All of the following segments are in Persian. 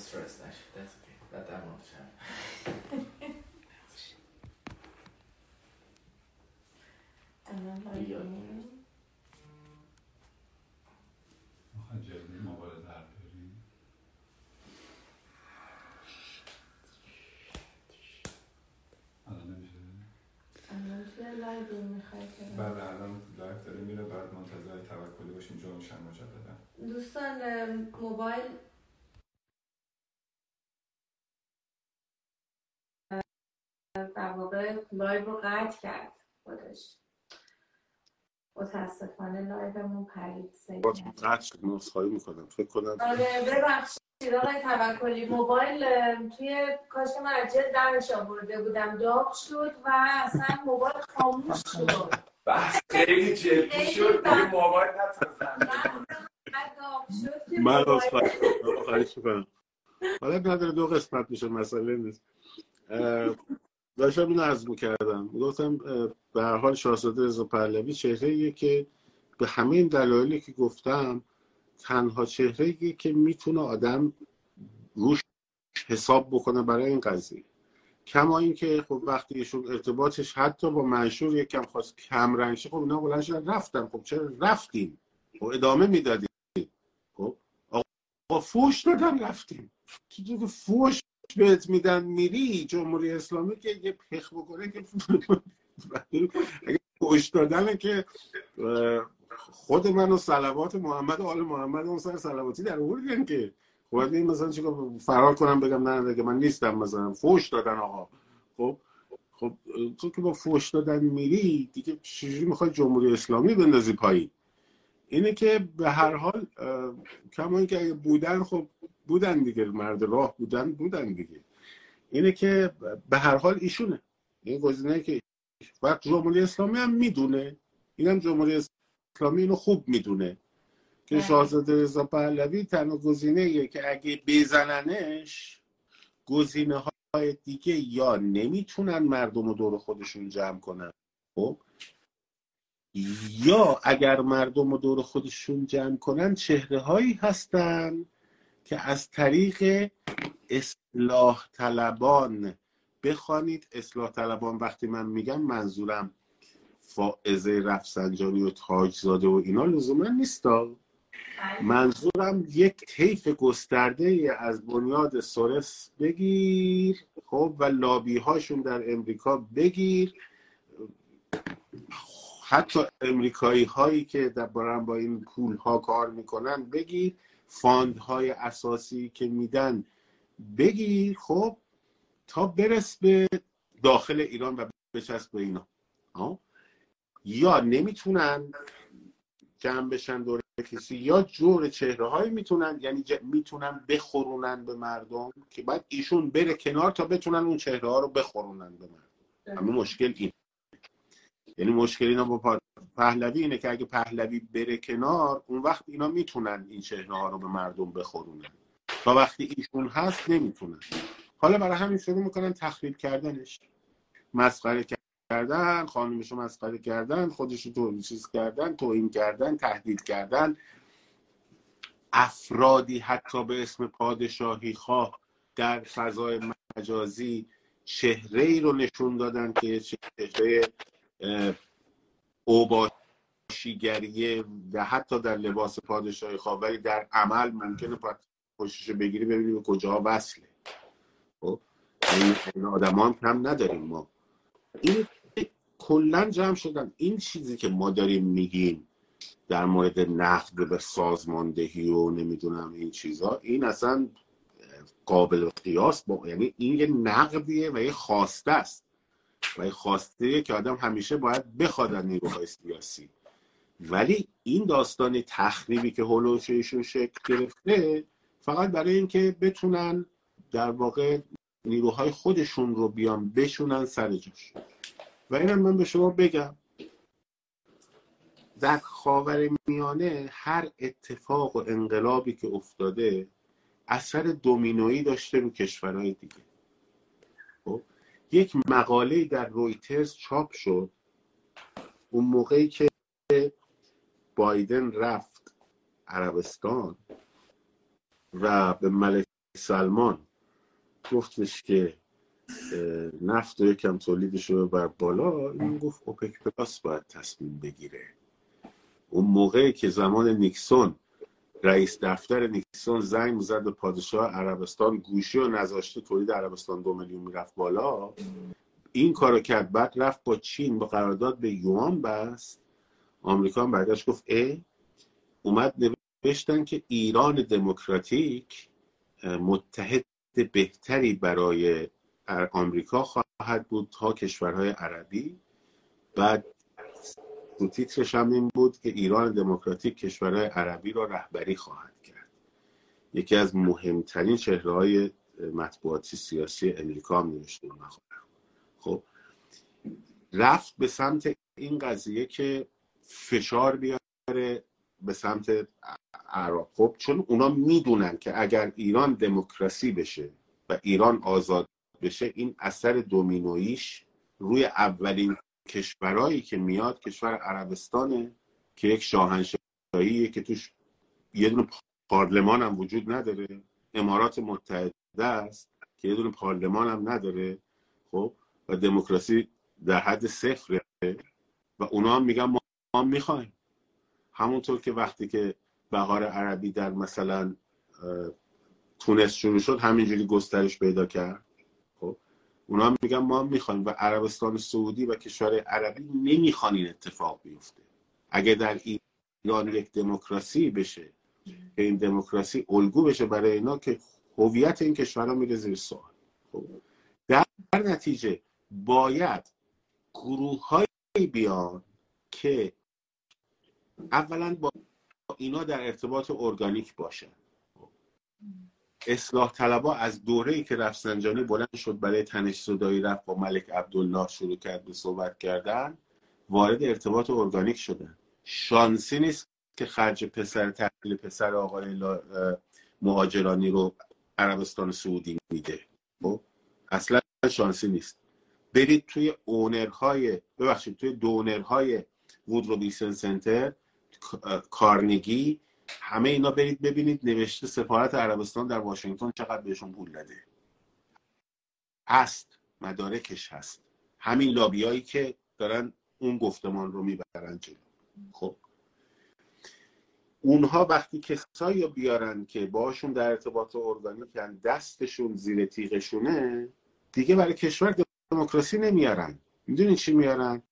stress. نشید that's okay. بعد در مورد شد جلوی موبایل در بریم الان نمیشه بعد الان لایف داره میره بعد منتظر توکلی باشیم جمعه مجددا دوستان موبایل در واقع live رو قطع کرد خودش. متاسفانه live مون پرید قطع شد من عذرخواهی می‌کنم. فکر کنم آره ببخشید آقای توکلی. موبایل توی کاش که من از جلد درش آورده بودم. داغ شد و اصلا موبایل خاموش شد. بحث خیلی جدی شد. موبایل من عذرخواهی می‌کنم حالا نداره دو قسمت میشه مسئله نیست. داشتم اینو عرض می‌کردم. گفتم به هر حال شاهزاده رضا پهلوی چهره که به همه این دلایلی که گفتم تنها چهره که می‌تونه آدم روش حساب بکنه برای این قضیه. کما اینکه خب وقتی ایشون ارتباطش حتی با منشور یکم خواست کم رنگشه خب اینا بلند شدن رفتن. خب چرا رفتیم؟ خب ادامه می‌دادیم. خب آقا فوش دادن رفتیم. تو فوش بهت میدن میری جمهوری اسلامی که یه پخ بکنه که اگه فوش دادنه که خود من و صلوات محمد و آل محمد اون سر صلواتی در آوردن که خب این مثلا چیکار فرار کنم بگم نه دیگه من نیستم مثلا. فوش دادن آقا. خب خب تو که با فوش دادن میری دیگه چجوری می‌خوای جمهوری اسلامی بندازی پایین؟ اینه که به هر حال کما اینکه اگه بودن خب بودن دیگه مرد راه بودن بودن دیگه. اینه که به هر حال ایشونه. این گزینه که و جمهوری اسلامی هم می‌دونه. اینم جمهوری اسلامی اینو خوب می‌دونه. که بله. شاهزاده رضا پهلوی تنها گزینه که اگه بزننش گزینه های دیگه یا نمی‌تونن مردم رو دور خودشون جمع کنن خب؟ یا اگر مردم رو دور خودشون جمع کنن چهره هایی هستن که از طریق اصلاح طلبان بخوانید. اصلاح طلبان وقتی من میگم منظورم فائزه رفسنجانی و تاجزاده و اینا لزوما نیستا. منظورم یک طیف گسترده ای از بنیاد سورس بگیر خب و لابی هاشون در امریکا بگیر. حتی امریکایی هایی که دارن با این پول ها کار می‌کنن بگیر. فاند های اساسی که میدن بگیر خب تا برس به داخل ایران و بچسب به اینا آه؟ یا نمی‌تونن جمع بشن دور کسی یا جور چهره هایی می‌تونن یعنی. می‌تونن بخورونن به مردم که بعد ایشون بره کنار تا بتونن اون چهره ها رو بخورونن به مردم اما مشکل این یعنی مشکل اینا با پهلوی اینه که اگه پهلوی بره کنار اون وقت اینا می‌تونن این چهره ها رو به مردم بخورونن. تا وقتی ایشون هست نمی‌تونن. حالا برای همین شروع می‌کنن تخریب کردنش. مسخره کردن خانومشو مسخره کردن خودشو تو چیز کردن توهین کردن تهدید کردن. افرادی حتی به اسم پادشاهی خواه در فضای مجازی چهره ای رو نشون دادن که چهره اوباشیگریه و حتی در لباس پادشاهی خواه ولی در عمل ممکنه پشتشو بگیری ببینی به کجا وصله. این آدم هم کم نداریم ما. این کلا جمع شدن. این چیزی که ما داریم میگیم در مورد نقد به سازماندهی و نمی‌دونم این چیزها این اصلا قابل قیاس با یعنی این یه نقدیه و یه خواسته است. و خواسته که آدم همیشه باید بخواد از نیروهای سیاسی. ولی این داستان تخریبی که هولوش ایشون شکل گرفته فقط برای اینکه بتونن در واقع نیروهای خودشون رو بیان بشونن سر جاش. و اینم من به شما بگم در خاور میانه هر اتفاق و انقلابی که افتاده اثر دومینویی داشته رو کشورهای دیگه. یک مقاله در رویترز چاپ شد. اون موقعی که بایدن رفت عربستان و به ملک سلمان گفتش که نفت رو یکم تولیدش رو بر بالا این گفت اوپک پلاس باید تصمیم بگیره. اون موقعی که زمان نیکسون رئیس دفتر نیکسون زنگ می‌زد به پادشاه عربستان گوشی و نذاشته تولید عربستان دو میلیون می‌رفت بالا. این کارو کرد. بعد رفت با چین با قرارداد به یوان بست. آمریکا هم برگشت گفت اه. اومد نوشتن که ایران دموکراتیک متحد بهتری برای آمریکا خواهد بود تا کشورهای عربی. بعد تیترش هم این بود که ایران دموکراتیک کشورهای عربی را رهبری خواهد کرد یکی از مهمترین چهره های مطبوعاتی سیاسی امریکا هم نوشته. خب رفت به سمت این قضیه که فشار بیاره به سمت عراق خب چون اونا می‌دونن که اگر ایران دموکراسی بشه و ایران آزاد بشه این اثر دومینویش روی اولین کشورهایی که میاد کشور عربستانه که یک شاهنشاهیه که توش یه دونه پارلمان هم وجود نداره. امارات متحده است که یه دونه پارلمان هم نداره. خب؟ و دموکراسی در حد صفره. و اونا هم میگن ما ما می‌خوایم. همونطور که وقتی که بهار عربی در مثلا تونس شروع شد همینجوری گسترش پیدا کرد. اونا میگن ما می‌خوایم و عربستان سعودی و کشور عربی نمی‌خوان این اتفاق بیفته. اگه در ایران یک دموکراسی بشه که این دموکراسی الگو بشه برای اینا که هویت این کشورها میره زیر سوال. خب در نتیجه باید گروه بیان که اولا با اینا در ارتباط ارگانیک باشن. اصلاح طلبا از دوره ای که رفسنجانی بلند شد برای تنش صدایی رفت با ملک عبدالله شروع کرد به صحبت کردن وارد ارتباط ارگانیک شدن شانسی نیست که خرج پسر تحلیل پسر آقای مهاجرانی رو عربستان سعودی میده. خب؟ اصلا شانسی نیست. برید توی اونرهای ببخشید توی دونرهای وودرو بیسن سنتر کارنگی همه اینا برید ببینید نوشته سفارت عربستان در واشنگتن چقدر بهشون پول داده. هست مدارکش هست. همین لابیایی که دارن اون گفتمان رو می‌برن جلو. خب. اونها وقتی کسایی رو بیارن که باشون در ارتباط ارگانیکن دستشون زیر تیغشونه دیگه برای کشور دموکراسی نمیارن. می‌دونین چی میارن؟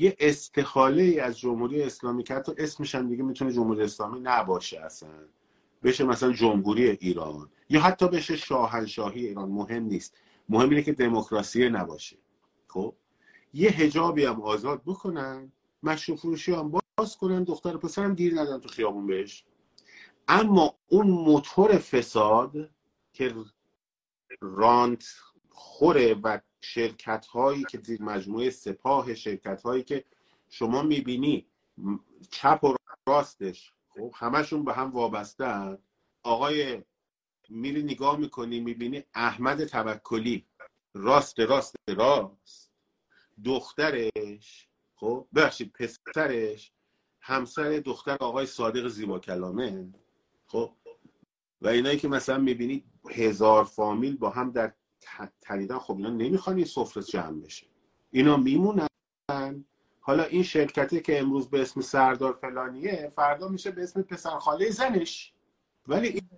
یه استحاله ای از جمهوری اسلامی که حتی اسمش هم دیگه می‌تونه جمهوری اسلامی نباشه اصلا. بشه مثلا جمهوری ایران یا حتی بشه شاهنشاهی ایران. مهم نیست. مهم اینه که دموکراسی نباشه. خب؟ یه هجابی هم آزاد بکنن مشروب فروشی هم باز کنن دختر پسرم گیر ندن تو خیابون بهش. اما اون موتور فساد که رانت خوره و شرکت هایی که زیر مجموعه سپاه شرکت هایی که شما می‌بینی چپ و راستش خب همشون به هم وابسته آقای میری نگاه می‌کنی می‌بینی احمد توکلی راست راست راست دخترش خب ببخشید پسرش همسر دختر آقای صادق زیبا کلامه خب و اینایی که مثلا می‌بینید هزار فامیل با هم در ت- تنیدن خب اینا نمی‌خوان این سفره جمع بشه. اینا میمونن. حالا این شرکتی که امروز به اسم سردار فلانیه فردا میشه به اسم پسرخاله زنش. ولی این-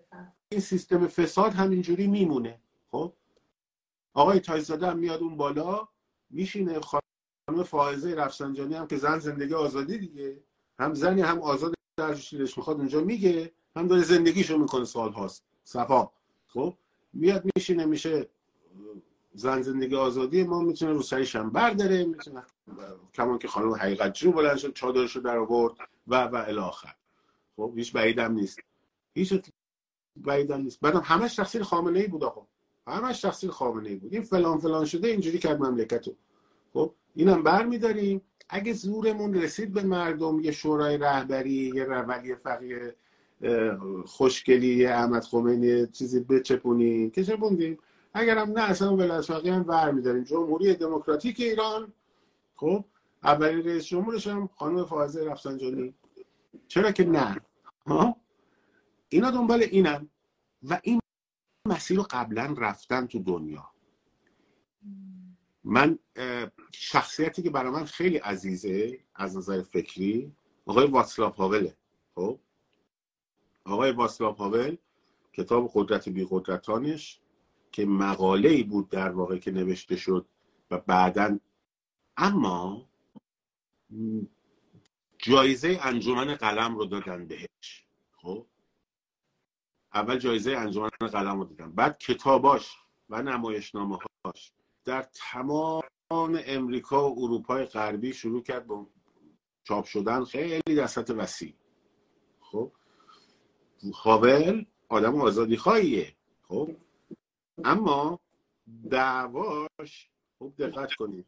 این سیستم فساد همینجوری میمونه. خب؟ آقای تایزاده هم میاد اون بالا میشینه خانم فائزه رفسنجانی هم که زن زندگی آزادی دیگه. هم زنی هم آزاد در دلش می‌خواد اونجا میگه. هم داره زندگیشو می‌کنه سال هاست صفا. خب؟ میاد میشینه میشه زن زندگی آزادی ما می‌تونه رو سریش هم برداره می‌تونه کمان که خانم حقیقت جو بلند شد چادرش رو در آورد و و الی آخر. خب هیچ بعیدم نیست. هیچ بعیدم نیست. بعدم همش تقصیر خامنه ای بود آقا. همش تقصیر خامنه ای بود. این فلان فلان شده اینجوری کرد مملکتو. خب اینم برمیداریم. اگه زورمون رسید به مردم یه شورای رهبری یه ولی فقیه خوشگلی احمد خمینی چیزی بچپونیم که چپوندیم؟ اگرم نه اصلا ولایت فقیه هم برمیداریم. جمهوری دموکراتیک ایران خب اولین رئیس جمهورش هم خانم فائزه رفسنجانی. چرا که نه؟ ها؟ اینا دنبال اینم و این مسیر رو قبلا رفتن تو دنیا. من شخصیتی که برای من خیلی عزیزه از نظر فکری آقای واتسلاو هاوله. خب؟ آقای واتسلاو هاول کتاب قدرت بی قدرتانش که مقاله ای بود در واقع که نوشته شد و بعدا اما جایزه انجمن قلم رو دادن بهش خب؟ اول جایزه انجمن قلم رو دادن بعد کتاباش و نمایشنامه هاش در تمام امریکا و اروپای غربی شروع کرد به چاپ شدن. خیلی در سطح وسیع خب؟ هاول آدم آزادی خواهیه خب؟ اما دعواش خوب دقت کنید.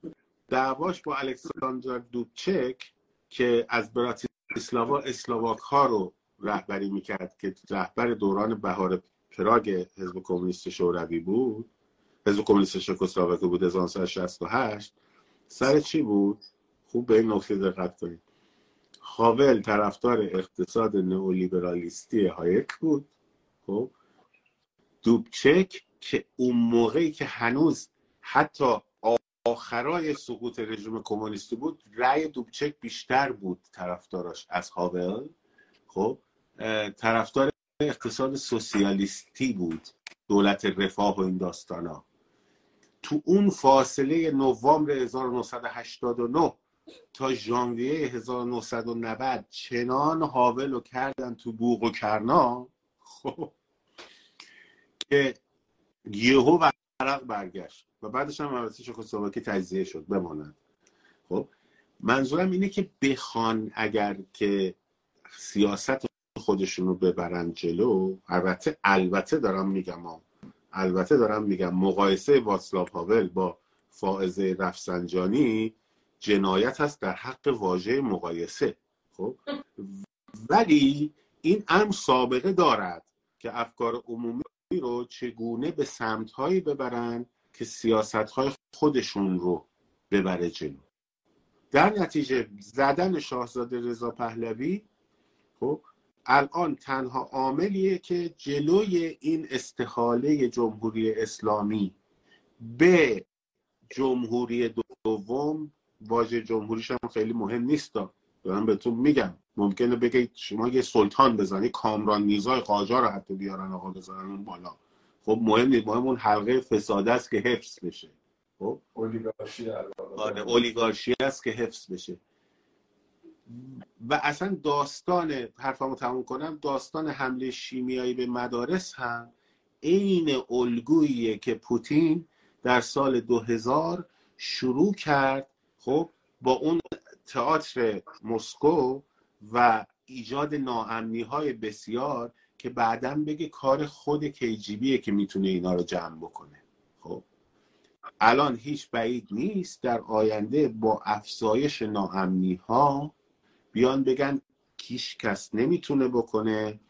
دعواش با الکساندر دوبچک که از براتیسلاوا اسلواک ها رو رهبری می‌کرد که رهبر دوران بهار پراگ حزب کمونیست شوروی بود حزب کمونیست چکسلواکی بود 1968 سر چی بود؟ خوب به این نکته دقت کنید. هاول طرفدار اقتصاد نئولیبرالیستی هایک بود خب؟ دوبچک که اون موقعی که هنوز حتی آخرای سقوط رژیم کمونیستی بود رأی دوبچک بیشتر بود طرفداراش از هاول. خب طرفدار اقتصاد سوسیالیستی بود دولت رفاه و این داستانا. تو اون فاصله نوامبر 1989 تا ژانویه 1990 چنان هاول رو کردن تو بوق و کرنا خب که یهو ورق برگشت و بعدش هم البته چکسلواکی تجزیه شد بماند خب منظورم اینه که بخوان اگر که سیاست خودشون رو ببرن جلو البته البته دارم میگم ها. البته دارم میگم مقایسه واتسلاو هاول با فائزه رفسنجانی جنایت هست در حق واژه مقایسه خب ولی این امر سابقه دارد که افکار عمومی رو چگونه به سمتهایی ببرن که سیاستهای خودشون رو ببره جلو؟ در نتیجه زدن شاهزاده رضا پهلوی خب الان تنها عاملیه که جلوی این استحاله جمهوری اسلامی به جمهوری دوم واژه جمهوریش هم خیلی مهم نیست دارم بهتون میگم. ممکنه بگید شما یه سلطان بزنی کامران نیزای قاجار رو حتی بیارن آقا بزنن اون بالا. خب مهم نیست مهم اون حلقه فساده است که حفظ بشه. خب؟ اولیگارشی. آره اولیگارشی است که حفظ بشه. و اصلا داستان حرفمو تموم کنم داستان حمله شیمیایی به مدارس هم عین الگوییه که پوتین در سال 2000 شروع کرد خب با اون تئاتر مسکو و ایجاد ناامنی های بسیار که بعدا بگه کار خود کیجیبیه که می‌تونه اینا رو جمع بکنه. خب. الان هیچ بعید نیست در آینده با افزایش ناامنی ها بیان بگن کیش کس نمی‌تونه بکنه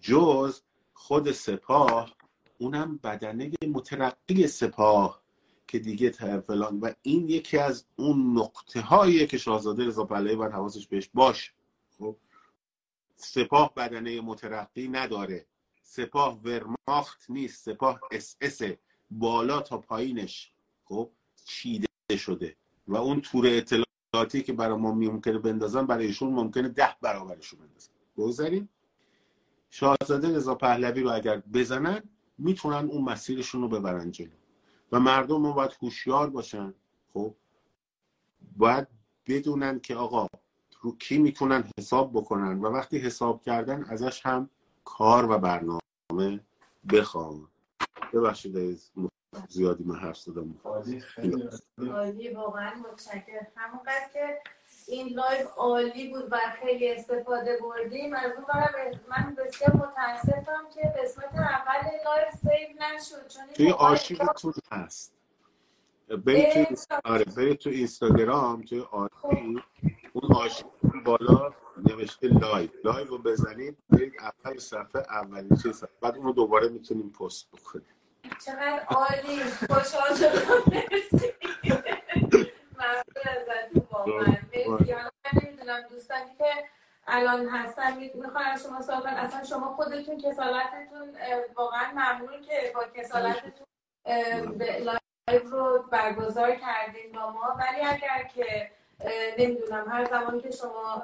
جز خود سپاه اونم بدنه مترقی سپاه که دیگه فلان. و این یکی از اون نقطه هاییه که شاهزاده رضا پهلوی باید حواسش بهش باشه. خب سپاه بدنه مترقی نداره. سپاه ورماخت نیست سپاه اس اس بالا تا پایینش. خب چیده شده. و اون تور اطلاعاتی که برای ما ممکنه بندازن برای ایشون ممکنه ده برابرشون بندازن. بگذاریم. شاهزاده رضا پهلوی رو اگر بزنن می‌تونن اون مسیرشون رو ببرن جلو. و مردم ما باید هوشیار باشن. خب باید بدونن که آقا رو کی می‌تونن حساب بکنن و وقتی حساب کردن ازش هم کار و برنامه بخوان ببخشید زیادی من حرف زدم. عالی خیلی عالی. عالی واقعا متشکرم. همونقدر که این live عالی بود و خیلی استفاده بردیم از اون برم من بسیار متاسفم که قسمت اول live save نشد چون توی آرشیوتون هست. برید تو آره برید تو اینستاگرام توی آرشیو. اون آرشیو بالا نوشته لایو. لایو رو بزنید برید اول صفحه اولین چیز. بعد اون رو دوباره می‌تونیم پست بکنیم. چقدر عالی. خوشحال شدم. مرسی. ممنون ازتون واقعا مرسی. حالا من نمی‌دونم دوستانی که الان هستن می‌خوام شما سوال اصلا شما خودتون کسالتتون واقعا ممنون که با کسالتتون live رو برگزار کردین با ما. ولی اگر که نمی‌دونم. هر زمانی که شما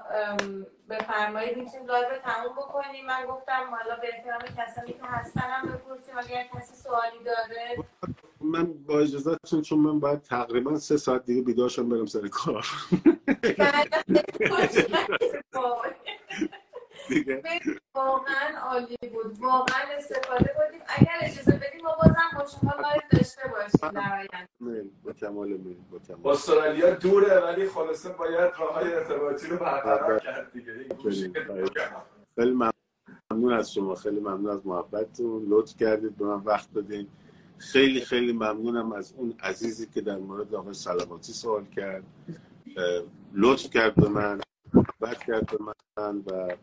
بفرمایید می‌تونیم live رو تموم بکنیم. من گفتم حالا به احترام کسانی که هستن هم بپرسیم. اگر کسی سوالی داره. من با اجازهتون چون من باید تقریبا سه ساعت دیگه بیدارشم برم سر کار. دیگه. واقعا عالی بود. واقعا استفاده بردیم اگر اجازه بدیم ما بازم با شما live داشته باشیم در آینده. با کمال میل با کمال. استرالیا دوره ولی خلاصه باید راه های ارتباطی رو برقرار کرد دیگه. این گوشه که خیلی. ممنون. از شما. خیلی ممنون از محبتتون. لطف کردید به من وقت دادین. خیلی خیلی ممنونم از اون عزیزی که در مورد آقای سلواتی سوال کرد. لطف کرد به من محبت کرد به من و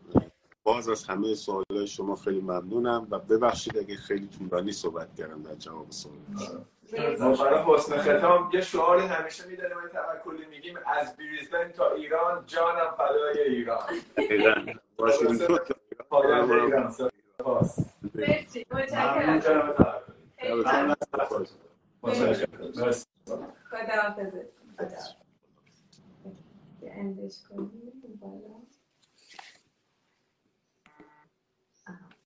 باز از همه سوالای شما خیلی ممنونم و ببخشید اگه خیلی طولانی صحبت کردم در جواب سوال ما برای حسن ختام یه شعاری همیشه میداریم این توکلی میگیم از بریزبن تا ایران جانم فدای ایران. دقیقاً.